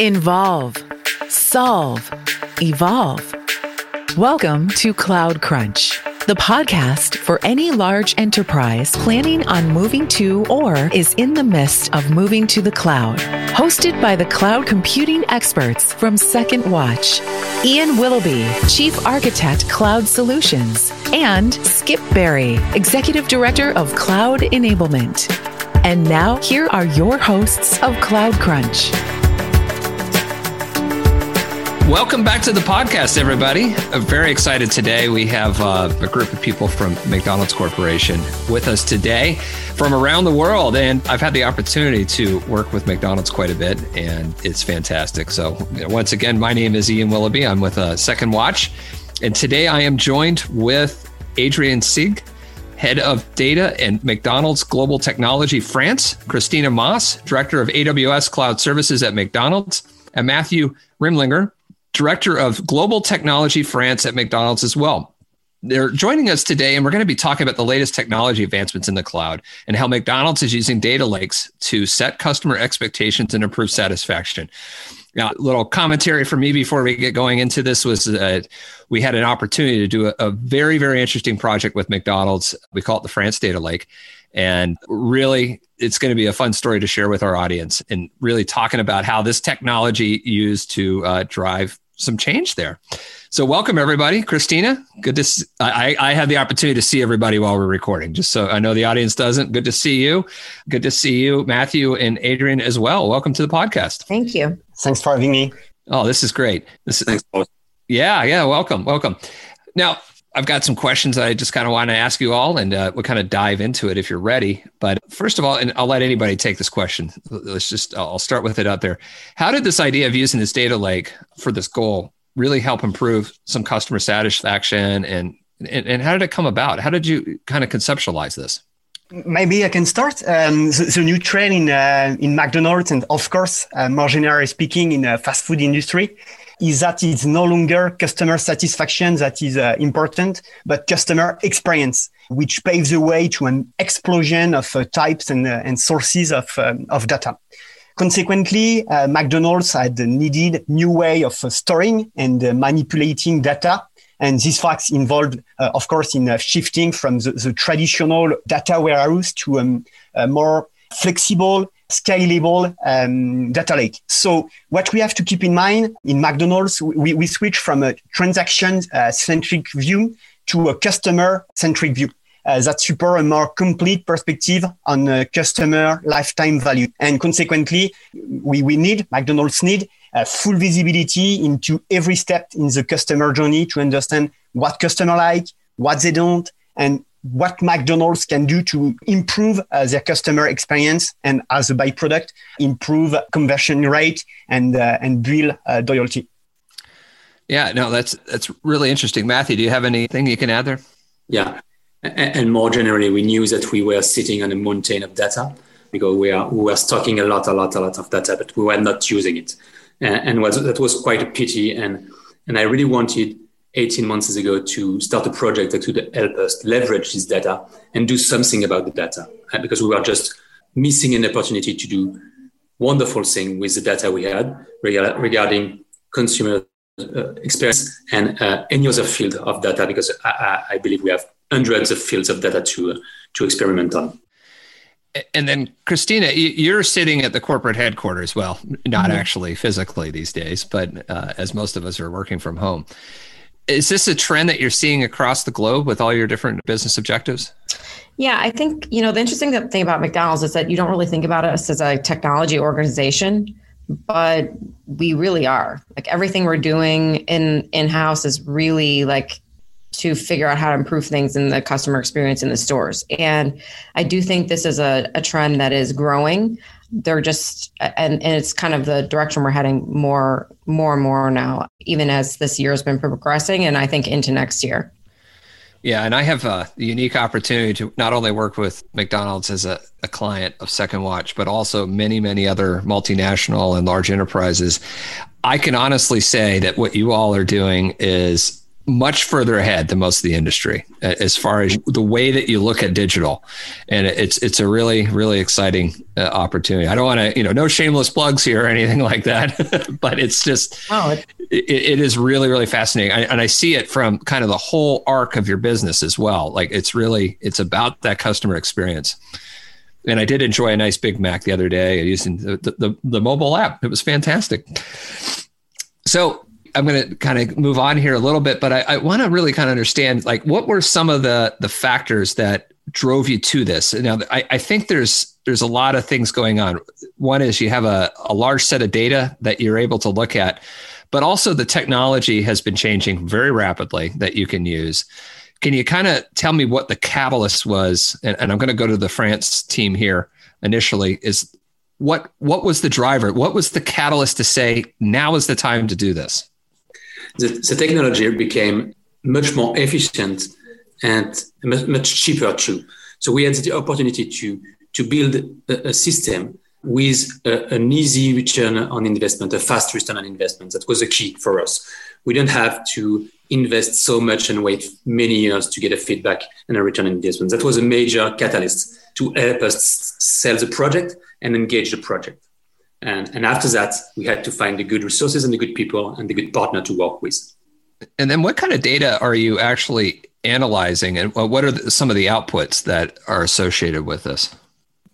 Involve, solve, evolve. Welcome to Cloud Crunch, the podcast for any large enterprise planning on moving to or is in the midst of moving to the cloud. Hosted by the cloud computing experts from Second Watch, Ian Willoughby, Chief Architect Cloud Solutions, and Skip Berry, Executive Director of Cloud Enablement. And now, here are your hosts of Cloud Crunch. Welcome back to the podcast, everybody. I'm very excited today. We have uh, a group of people from McDonald's Corporation with us today from around the world. And I've had the opportunity to work with McDonald's quite a bit, and it's fantastic. So, once again, my name is Ian Willoughby. I'm with uh, Second Watch. And today I am joined with Adrien Sieg, head of data and McDonald's Global Technology France, Christina Moss, director of AWS Cloud Services at McDonald's, and Matthew Rimlinger, director of Global Technology France at McDonald's as well. They're joining us today, and we're going to be talking about the latest technology advancements in the cloud and how McDonald's is using data lakes to set customer expectations and improve satisfaction. Now, a little commentary from me before we get going into this was that we had an opportunity to do a, a very, very interesting project with McDonald's. We call it the France Data Lake. And really, it's going to be a fun story to share with our audience and really talking about how this technology used to uh, drive some change there. So, welcome everybody, Christina. Good to. See, I I had the opportunity to see everybody while we're recording, just so I know the audience doesn't. Good to see you. Good to see you, Matthew and Adrien as well. Welcome to the podcast. Thank you. Thanks for having me. Oh, this is great. This is, Thanks, yeah, yeah. Welcome, welcome. Now, I've got some questions that I just kind of want to ask you all, and uh, we'll kind of dive into it if you're ready. But first of all, and I'll let anybody take this question. Let's just, I'll start with it out there. How did this idea of using this data lake for this goal really help improve some customer satisfaction? And, and, and how did it come about? How did you kind of conceptualize this? Maybe I can start. Um, the, new trend in uh, in McDonald's and of course, uh, more speaking, in the fast food industry, is that it's no longer customer satisfaction that is uh, important, but customer experience, which paves the way to an explosion of uh, types and, uh, and sources of, um, of data. Consequently, uh, McDonald's had needed new way of uh, storing and uh, manipulating data. And these facts involved, of course, in shifting from the, the, traditional data warehouse to um, a more flexible scalable um, data lake. So what we have to keep in mind in McDonald's, we, we switch from a transaction uh, centric view to a customer centric view. Uh, that support a more complete perspective on uh, customer lifetime value. And consequently, we, we need, McDonald's need, uh, full visibility into every step in the customer journey to understand what customer like, what they don't, and what McDonald's can do to improve uh, their customer experience and as a byproduct, improve conversion rate and, uh, and build uh, loyalty. Yeah, no, that's, that's really interesting. Matthew, do you have anything you can add there? Yeah. And more generally, we knew that we were sitting on a mountain of data because we are we were stocking a lot, a lot, a lot of data, but we were not using it, and, and was, that was quite a pity. And and I really wanted 18 months ago to start a project that would help us leverage this data and do something about the data uh, because we were just missing an opportunity to do wonderful thing with the data we had regarding consumer uh, experience and uh, any other field of data because I, I, believe we have hundreds of fields of data to, uh, to experiment on. And then, Christina, you're sitting at the corporate headquarters. Well, not mm-hmm. actually physically these days, but uh, as most of us are working from home is this a trend that you're seeing across the globe with all your different business objectives? Yeah, I think, you know, the interesting thing about McDonald's is that you don't really think about us as a technology organization, but we really are. Like everything we're doing in in-house is really like to figure out how to improve things in the customer experience in the stores. And I do think this is a, a trend that is growing they're just and, and it's kind of the direction we're heading more more and more now even as this year has been progressing and i think into next year. Yeah and i have a unique opportunity to not only work with mcdonald's as a, a client of second watch but also many many other multinational and large enterprises. I can honestly say that what you all are doing is much further ahead than most of the industry as far as the way that you look at digital. And it's it's a really really exciting uh, opportunity. I don't want to you know no shameless plugs here or anything like that but it's just oh, it, it is really really fascinating. I, and i see it from kind of the whole arc of your business as well. Like it's really it's about that customer experience. And i did enjoy a nice big mac the other day using the, the, the mobile app. It was fantastic. So I'm going to kind of move on here a little bit, but I, I want to really kind of understand like what were some of the the factors that drove you to this. Now, I, I think there's there's a lot of things going on. One is you have a, a large set of data that you're able to look at, but also the technology has been changing very rapidly that you can use. Can you kind of tell me what the catalyst was? And, and I'm going to go to the France team here initially. Is what what was the driver? What was the catalyst to say now is the time to do this? The, the technology became much more efficient and much, much cheaper too. So we had the opportunity to to build a, a system with a, an easy return on investment, a fast return on investment. That was a key for us. We don't have to invest so much and wait many years to get a feedback and a return on investment. That was a major catalyst to help us sell the project and engage the project. And, and after that, we had to find the good resources and the good people and the good partner to work with. And then what kind of data are you actually analyzing and what are the, some of the outputs that are associated with this?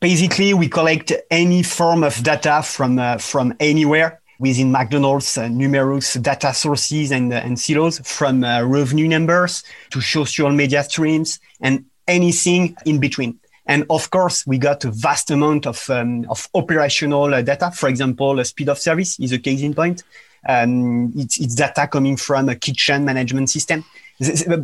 Basically, we collect any form of data from, uh, from anywhere within McDonald's uh, numerous data sources and, uh, and silos from uh, revenue numbers to social media streams and anything in between. And of course, we got a vast amount of, um, of operational uh, data. For example, speed of service is a case in point. Um, it's, it's, data coming from a kitchen management system.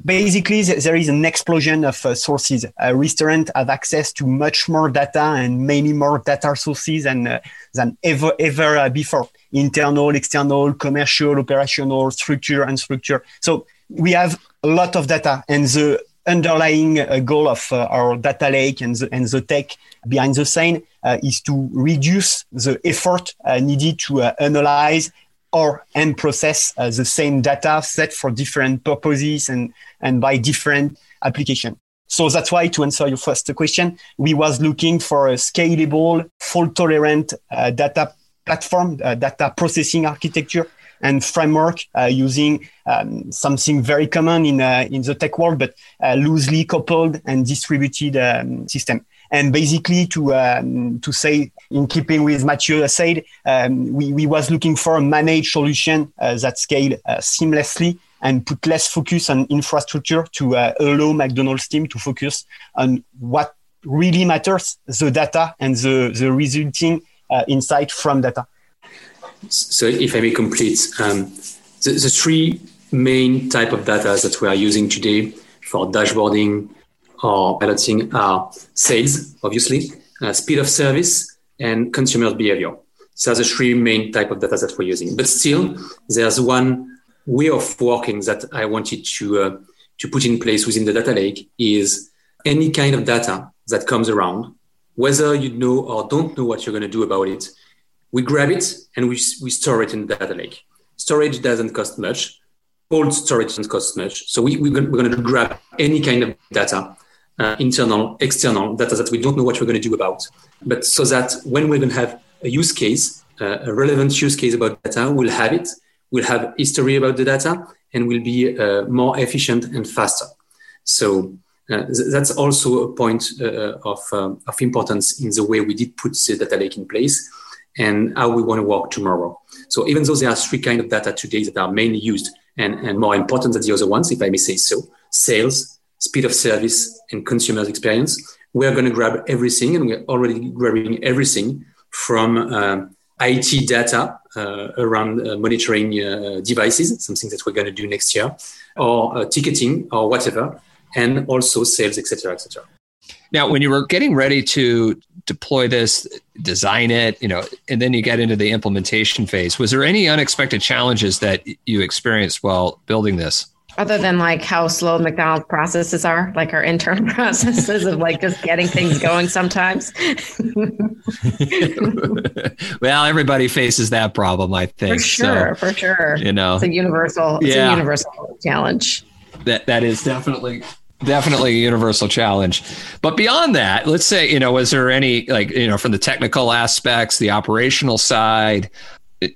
Basically, there is an explosion of uh, sources. A restaurant have access to much more data and many more data sources than, uh, than ever, ever uh, before. Internal, external, commercial, operational, structure, and structure. So we have a lot of data and the underlying uh, goal of uh, our data lake and the, and the tech behind the scene uh, is to reduce the effort needed to analyze or and process uh, the same data set for different purposes and, and by different application. So that's why to answer your first question, we was looking for a scalable, fault tolerant uh, data platform, uh, data processing architecture and framework uh, using um, something very common in uh, in the tech world, but uh, loosely coupled and distributed um, system. And basically, to um, to say in keeping with Mathieu said, um, we, we was looking for a managed solution uh, that scale uh, seamlessly and put less focus on infrastructure to uh, allow McDonald's team to focus on what really matters, the data and the, the resulting insight from data. So if I may complete, um, the, the, three main type of data that we are using today for dashboarding or piloting are sales, obviously, uh, speed of service, and consumer behavior. So the three main type of data that we're using. But still, there's one way of working that I wanted to uh, to put in place within the data lake is any kind of data that comes around, whether you know or don't know what you're going to do about it, we grab it and we, we store it in the data lake. Storage doesn't cost much. Old storage doesn't cost much. So we, we're going to grab any kind of data, uh, internal, external data that we don't know what we're going to do about. But so that when we're going to have a use case, uh, a relevant use case about data, we'll have it, we'll have history about the data, and we'll be uh, more efficient and faster. So uh, that's also a point uh, of, um, of importance in the way we did put the data lake in place and how we want to work tomorrow. So even though there are three kind of data today that are mainly used and, and more important than the other ones, if I may say so, sales, speed of service, and consumer experience, we are going to grab everything, and we're already grabbing everything from uh, IT data uh, around uh, monitoring uh, devices, something that we're going to do next year, or uh, ticketing or whatever, and also sales, etc., etc. Now, when you were getting ready to deploy this, design it, you know, and then you get into the implementation phase, was there any unexpected challenges that you experienced while building this? other than like how slow McDonald's processes are, like our internal processes of like just getting things going sometimes. well, everybody faces that problem, I think. For sure, so, for sure. You know, it's a universal, it's yeah. a universal challenge. That that is definitely definitely a universal challenge. But beyond that, let's say, you know, was there any like, you know, from the technical aspects, the operational side,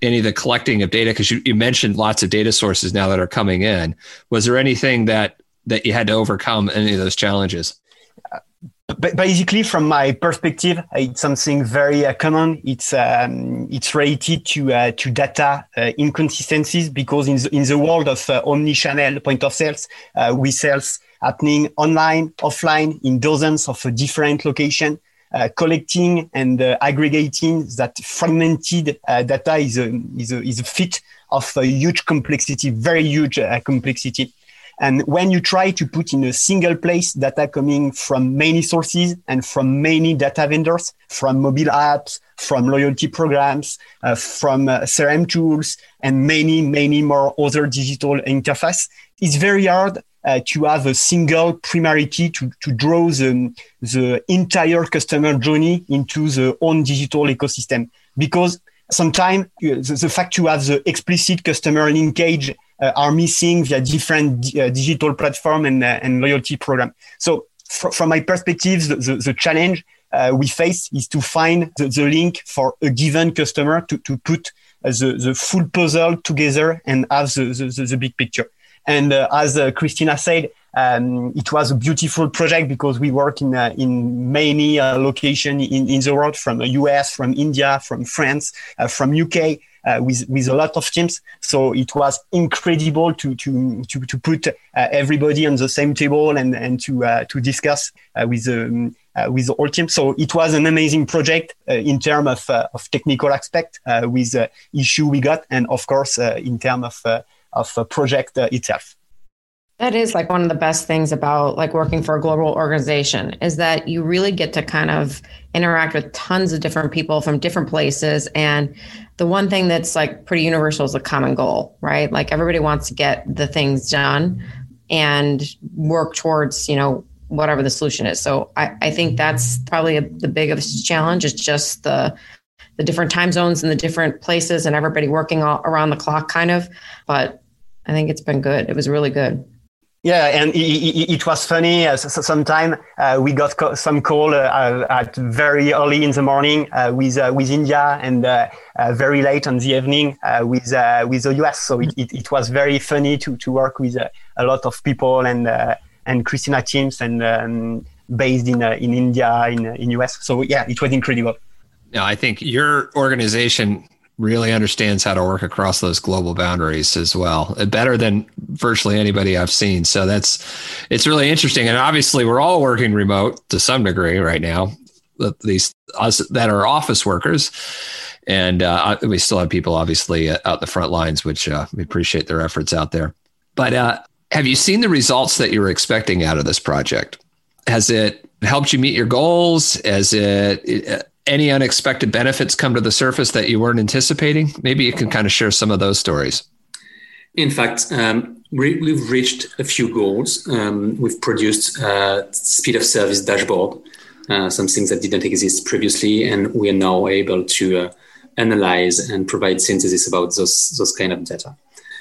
any of the collecting of data? Because you, you mentioned lots of data sources now that are coming in. Was there anything that that you had to overcome any of those challenges? But basically from my perspective it's something very uh, common. It's um, it's related to uh, to data uh, inconsistencies because in the, in the world of uh, omni-channel point of sales uh, we sales happening online offline in dozens of different locations uh, collecting and uh, aggregating that fragmented uh, data is a, is, a, is a fit of a huge complexity, very huge uh, complexity. And when you try to put in a single place data coming from many sources and from many data vendors, from mobile apps, from loyalty programs, uh, from uh, CRM tools, and many, many more other digital interface, it's very hard uh, to have a single primarity to, to draw the, the entire customer journey into the own digital ecosystem. Because sometimes the, the, fact you have the explicit customer linkage uh, are missing via different uh, digital platform and, uh, and loyalty program. So fr- from my perspective, the, the, the challenge uh, we face is to find the, the, link for a given customer to, to put uh, the, the full puzzle together and have the, the, the big picture. And uh, as uh, Christina said, um, it was a beautiful project because we work in uh, in many uh, locations in, in the world, from the US, from India, from France, uh, from UK. Uh, with with a lot of teams, so it was incredible to to to, to put everybody on the same table and and to to discuss with um, with the whole team. So it was an amazing project in terms of of technical aspect with the issue we got, and of course in terms of of the project itself. That is like one of the best things about like working for a global organization is that you really get to kind of interact with tons of different people from different places. And the one thing that's like pretty universal is a common goal, right? Like everybody wants to get the things done and work towards, you know, whatever the solution is. So I, I think that's probably a, the biggest challenge is just the the different time zones and the different places and everybody working all around the clock kind of but i think it's been good it was really good yeah, and it, it, it was funny. Uh, sometime uh, we got co- some call uh, at very early in the morning uh, with uh, with India and uh, very late on the evening with with the US. So it, it, it, was very funny to, to work with a lot of people and and Christina teams and um, based in in India in in US. So yeah, it was incredible. No, I think your organization really understands how to work across those global boundaries as well, better than virtually anybody I've seen. So that's it's really interesting. And obviously, we're all working remote to some degree right now. Least us that are office workers, and uh, we still have people obviously uh, out the front lines, which uh, we appreciate their efforts out there. But uh, have you seen the results that you were expecting out of this project? Has it helped you meet your goals? Has it any unexpected benefits come to the surface that you weren't anticipating? Maybe you can kind of share some of those stories. In fact, um, we, have reached a few goals. Um, we've produced a speed of service dashboard, uh, some things that didn't exist previously, and we are now able to uh, analyze and provide synthesis about those those kind of data.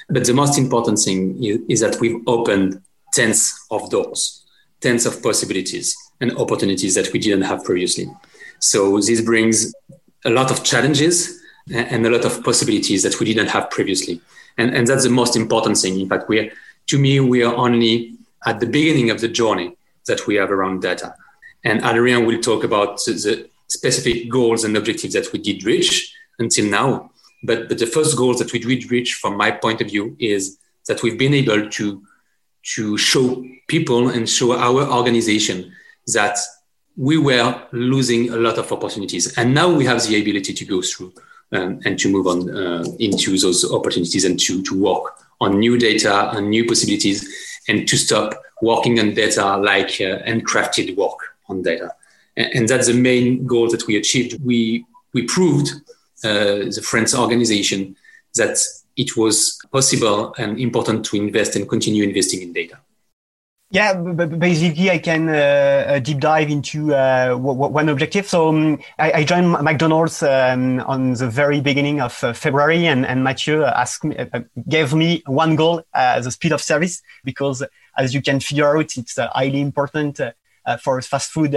But the most important thing is, is that we've opened tens of doors, tens of possibilities and opportunities that we didn't have previously. So this brings a lot of challenges and a lot of possibilities that we didn't have previously. And, and that's the most important thing. In fact, we're, to me, we are only at the beginning of the journey that we have around data. And Adrien will talk about the, the specific goals and objectives that we did reach until now. But, but the first goals that we did reach, from my point of view, is that we've been able to, to show people and show our organization that we were losing a lot of opportunities. And now we have the ability to go through um, and to move on uh, into those opportunities and to, to work on new data and new possibilities and to stop working on data like uh, work on data. And, and, that's the main goal that we achieved. We, we proved uh, the French organization that it was possible and important to invest and continue investing in data. Yeah, basically, I can uh, deep dive into uh, one objective. So um, I, I, joined McDonald's um, on the very beginning of uh, February, and, and Mathieu asked me, uh, gave me one goal: uh, the speed of service, because as you can figure out, it's uh, highly important for fast food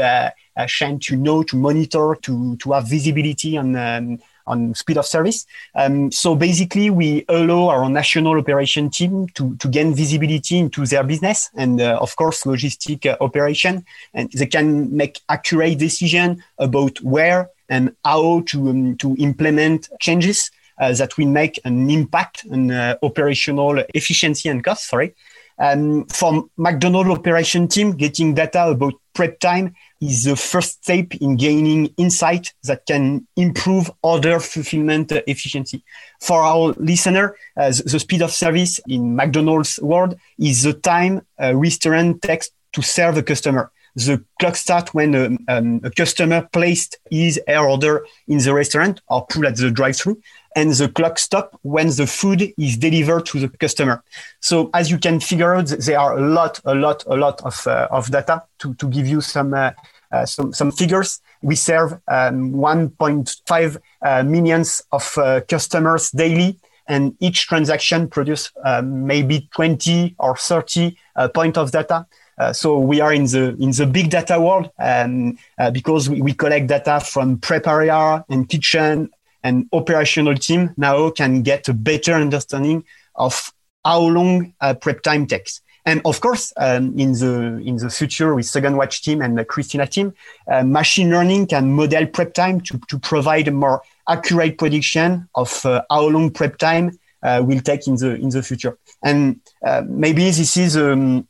chain to know, to monitor, to to have visibility on. Um, on speed of service. Um, so basically, we allow our national operation team to, to gain visibility into their business and, uh, of course, logistic uh, operation. And they can make accurate decision about where and how to, um, to implement changes uh, that will make an impact on uh, operational efficiency and cost. Sorry. Um, from McDonald's operation team, getting data about prep time is the first step in gaining insight that can improve order fulfillment efficiency. For our listener, uh, the speed of service in McDonald's world is the time a restaurant takes to serve a customer. The clock starts when a, um, a customer placed his order in the restaurant or pull at the drive-through and the clock stop when the food is delivered to the customer. So as you can figure out, there are a lot, a lot, a lot of, uh, of data to, to give you some, uh, uh, some, some figures. We serve um, 1.5 uh, millions of uh, customers daily and each transaction produce um, maybe 20 or 30 uh, point of data. Uh, so we are in the in the big data world um, uh, because we, we, collect data from prep area and kitchen and operational team now can get a better understanding of how long uh, prep time takes. And of course, um, in the in the future with Second Watch team and the Christina team, uh, machine learning can model prep time to, to provide a more accurate prediction of uh, how long prep time uh, will take in the in the future. And uh, maybe this is um,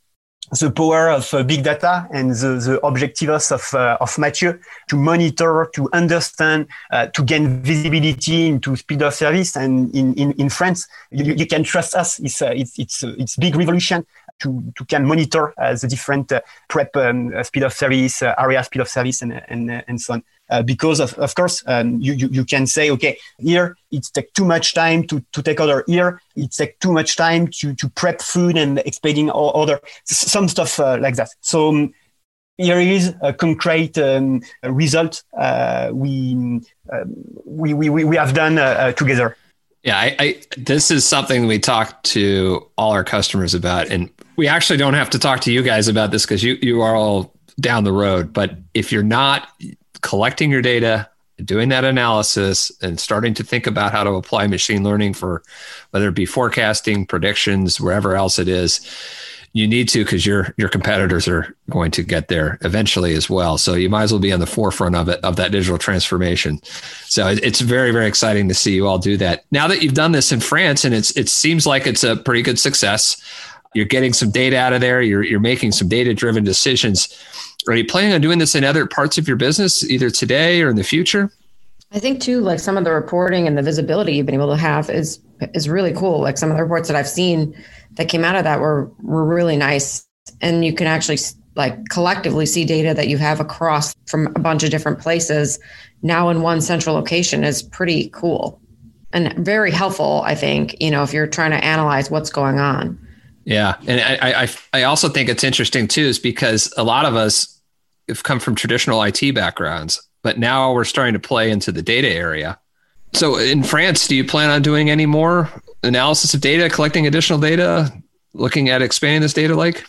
the power of uh, big data and the, the objectives of, uh, of Mathieu to monitor, to understand, uh, to gain visibility into speed of service. And in, in, in France, you, you can trust us. It's, uh, it's, it's, uh, it's big revolution to, to can monitor uh, the different prep um, speed of service, area speed of service, and, and, and so on. Uh, because of, of course um, you, you, you can say okay here it takes too much time to, to take order here it takes too much time to, to prep food and expeding order some stuff uh, like that so um, here is a concrete um, result uh, we, um, we, we, we have done uh, uh, together yeah, I, I, this is something we talk to all our customers about, and we actually don't have to talk to you guys about this because you you are all down the road. But if you're not collecting your data, doing that analysis, and starting to think about how to apply machine learning for whether it be forecasting, predictions, wherever else it is. You need to because your your competitors are going to get there eventually as well. So you might as well be on the forefront of it of that digital transformation. So it's very very exciting to see you all do that. Now that you've done this in France and it's it seems like it's a pretty good success. You're getting some data out of there. You're you're making some data driven decisions are you planning on doing this in other parts of your business, either today or in the future? I think too, like some of the reporting and the visibility you've been able to have is is really cool. Like some of the reports that I've seen that came out of that were were really nice, and you can actually like collectively see data that you have across from a bunch of different places now in one central location is pretty cool and very helpful. I think you know if you're trying to analyze what's going on. Yeah, and I, I I also think it's interesting too, is because a lot of us have come from traditional IT backgrounds, but now we're starting to play into the data area. So in France, do you plan on doing any more analysis of data, collecting additional data, looking at expanding this data lake?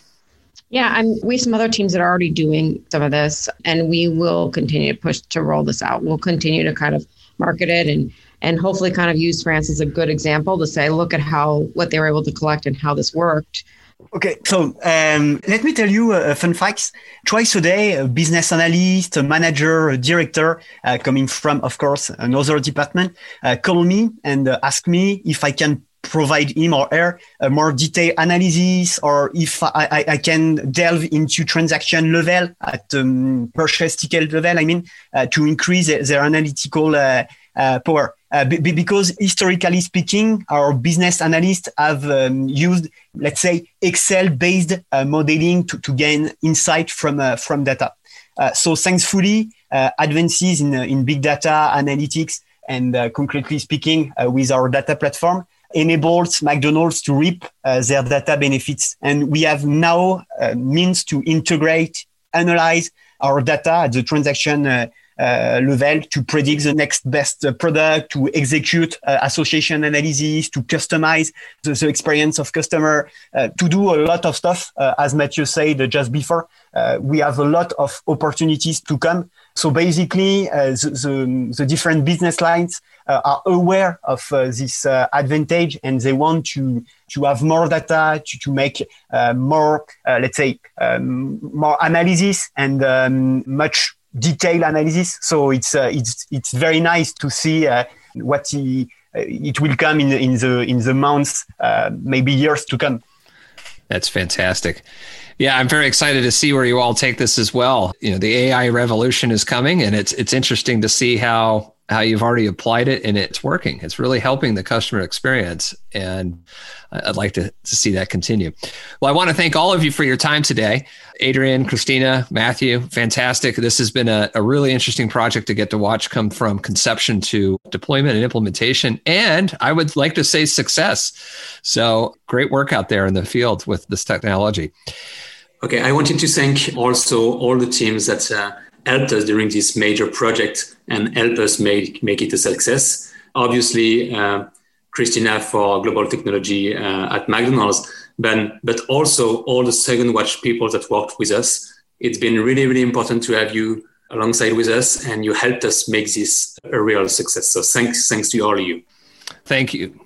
Yeah, I'm, we have some other teams that are already doing some of this, and we will continue to push to roll this out. We'll continue to kind of market it and and hopefully kind of use France as a good example to say, look at how what they were able to collect and how this worked. Okay, so um, let me tell you a fun fact. Twice a day, a business analyst, a manager, a director, uh, coming from, of course, another department, uh, call me and uh, ask me if I can provide him or her a more detailed analysis or if I, I, I can delve into transaction level at um, purchase ticket level, I mean, uh, to increase their analytical uh, uh, power. Uh, b- because historically speaking, our business analysts have um, used, let's say, Excel-based uh, modeling to, to gain insight from uh, from data. Uh, so thankfully, uh, advances in in big data analytics and concretely speaking, with our data platform, enables McDonald's to reap their data benefits. And we have now means to integrate, analyze our data at the transaction level to predict the next best uh, product, to execute uh, association analysis, to customize the, the experience of customer, uh, to do a lot of stuff. Uh, as Mathieu said just before, we have a lot of opportunities to come. So basically, the, the, the, different business lines are aware of this advantage and they want to to have more data, to, to make more, let's say, um, more analysis and um, much detailed analysis. So it's uh, it's it's very nice to see uh, what he, uh, it will come in in the in the months, uh, maybe years to come. That's fantastic. Yeah, I'm very excited to see where you all take this as well. You know, the AI revolution is coming, and it's it's interesting to see how how you've already applied it and it's working. It's really helping the customer experience. And I'd like to, to see that continue. Well, I want to thank all of you for your time today. Adrien, Christina, Matthew, fantastic. This has been a, a really interesting project to get to watch come from conception to deployment and implementation. And I would like to say success. So great work out there in the field with this technology. Okay, I wanted to thank also all the teams that uh, helped us during this major project and help us make, make it a success. Obviously, uh, Christina for global technology uh, at McDonald's, but, but also all the second watch people that worked with us. It's been really, really important to have you alongside with us and you helped us make this a real success. So thanks, thanks to all of you. Thank you.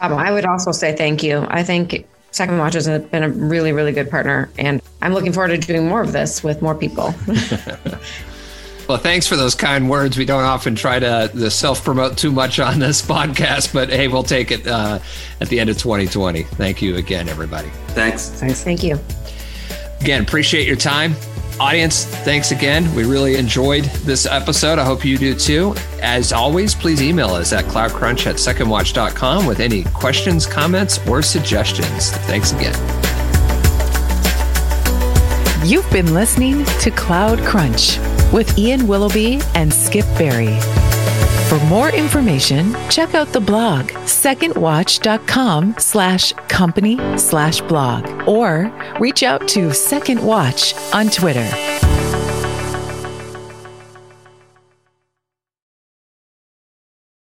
Um, I would also say thank you. I think Second Watch has been a really, really good partner, and I'm looking forward to doing more of this with more people. well, thanks for those kind words. We don't often try to, to self promote too much on this podcast, but hey, we'll take it uh, at the end of 2020. Thank you again, everybody. Thanks. Thanks. Thank you. Again, appreciate your time. Audience, thanks again. We really enjoyed this episode. I hope you do too. As always, please email us at cloudcrunch at secondwatch.com with any questions, comments, or suggestions. Thanks again. You've been listening to Cloud Crunch with Ian Willoughby and Skip Berry. For more information, check out the blog secondwatch.com slash company slash blog or reach out to Second Watch on Twitter.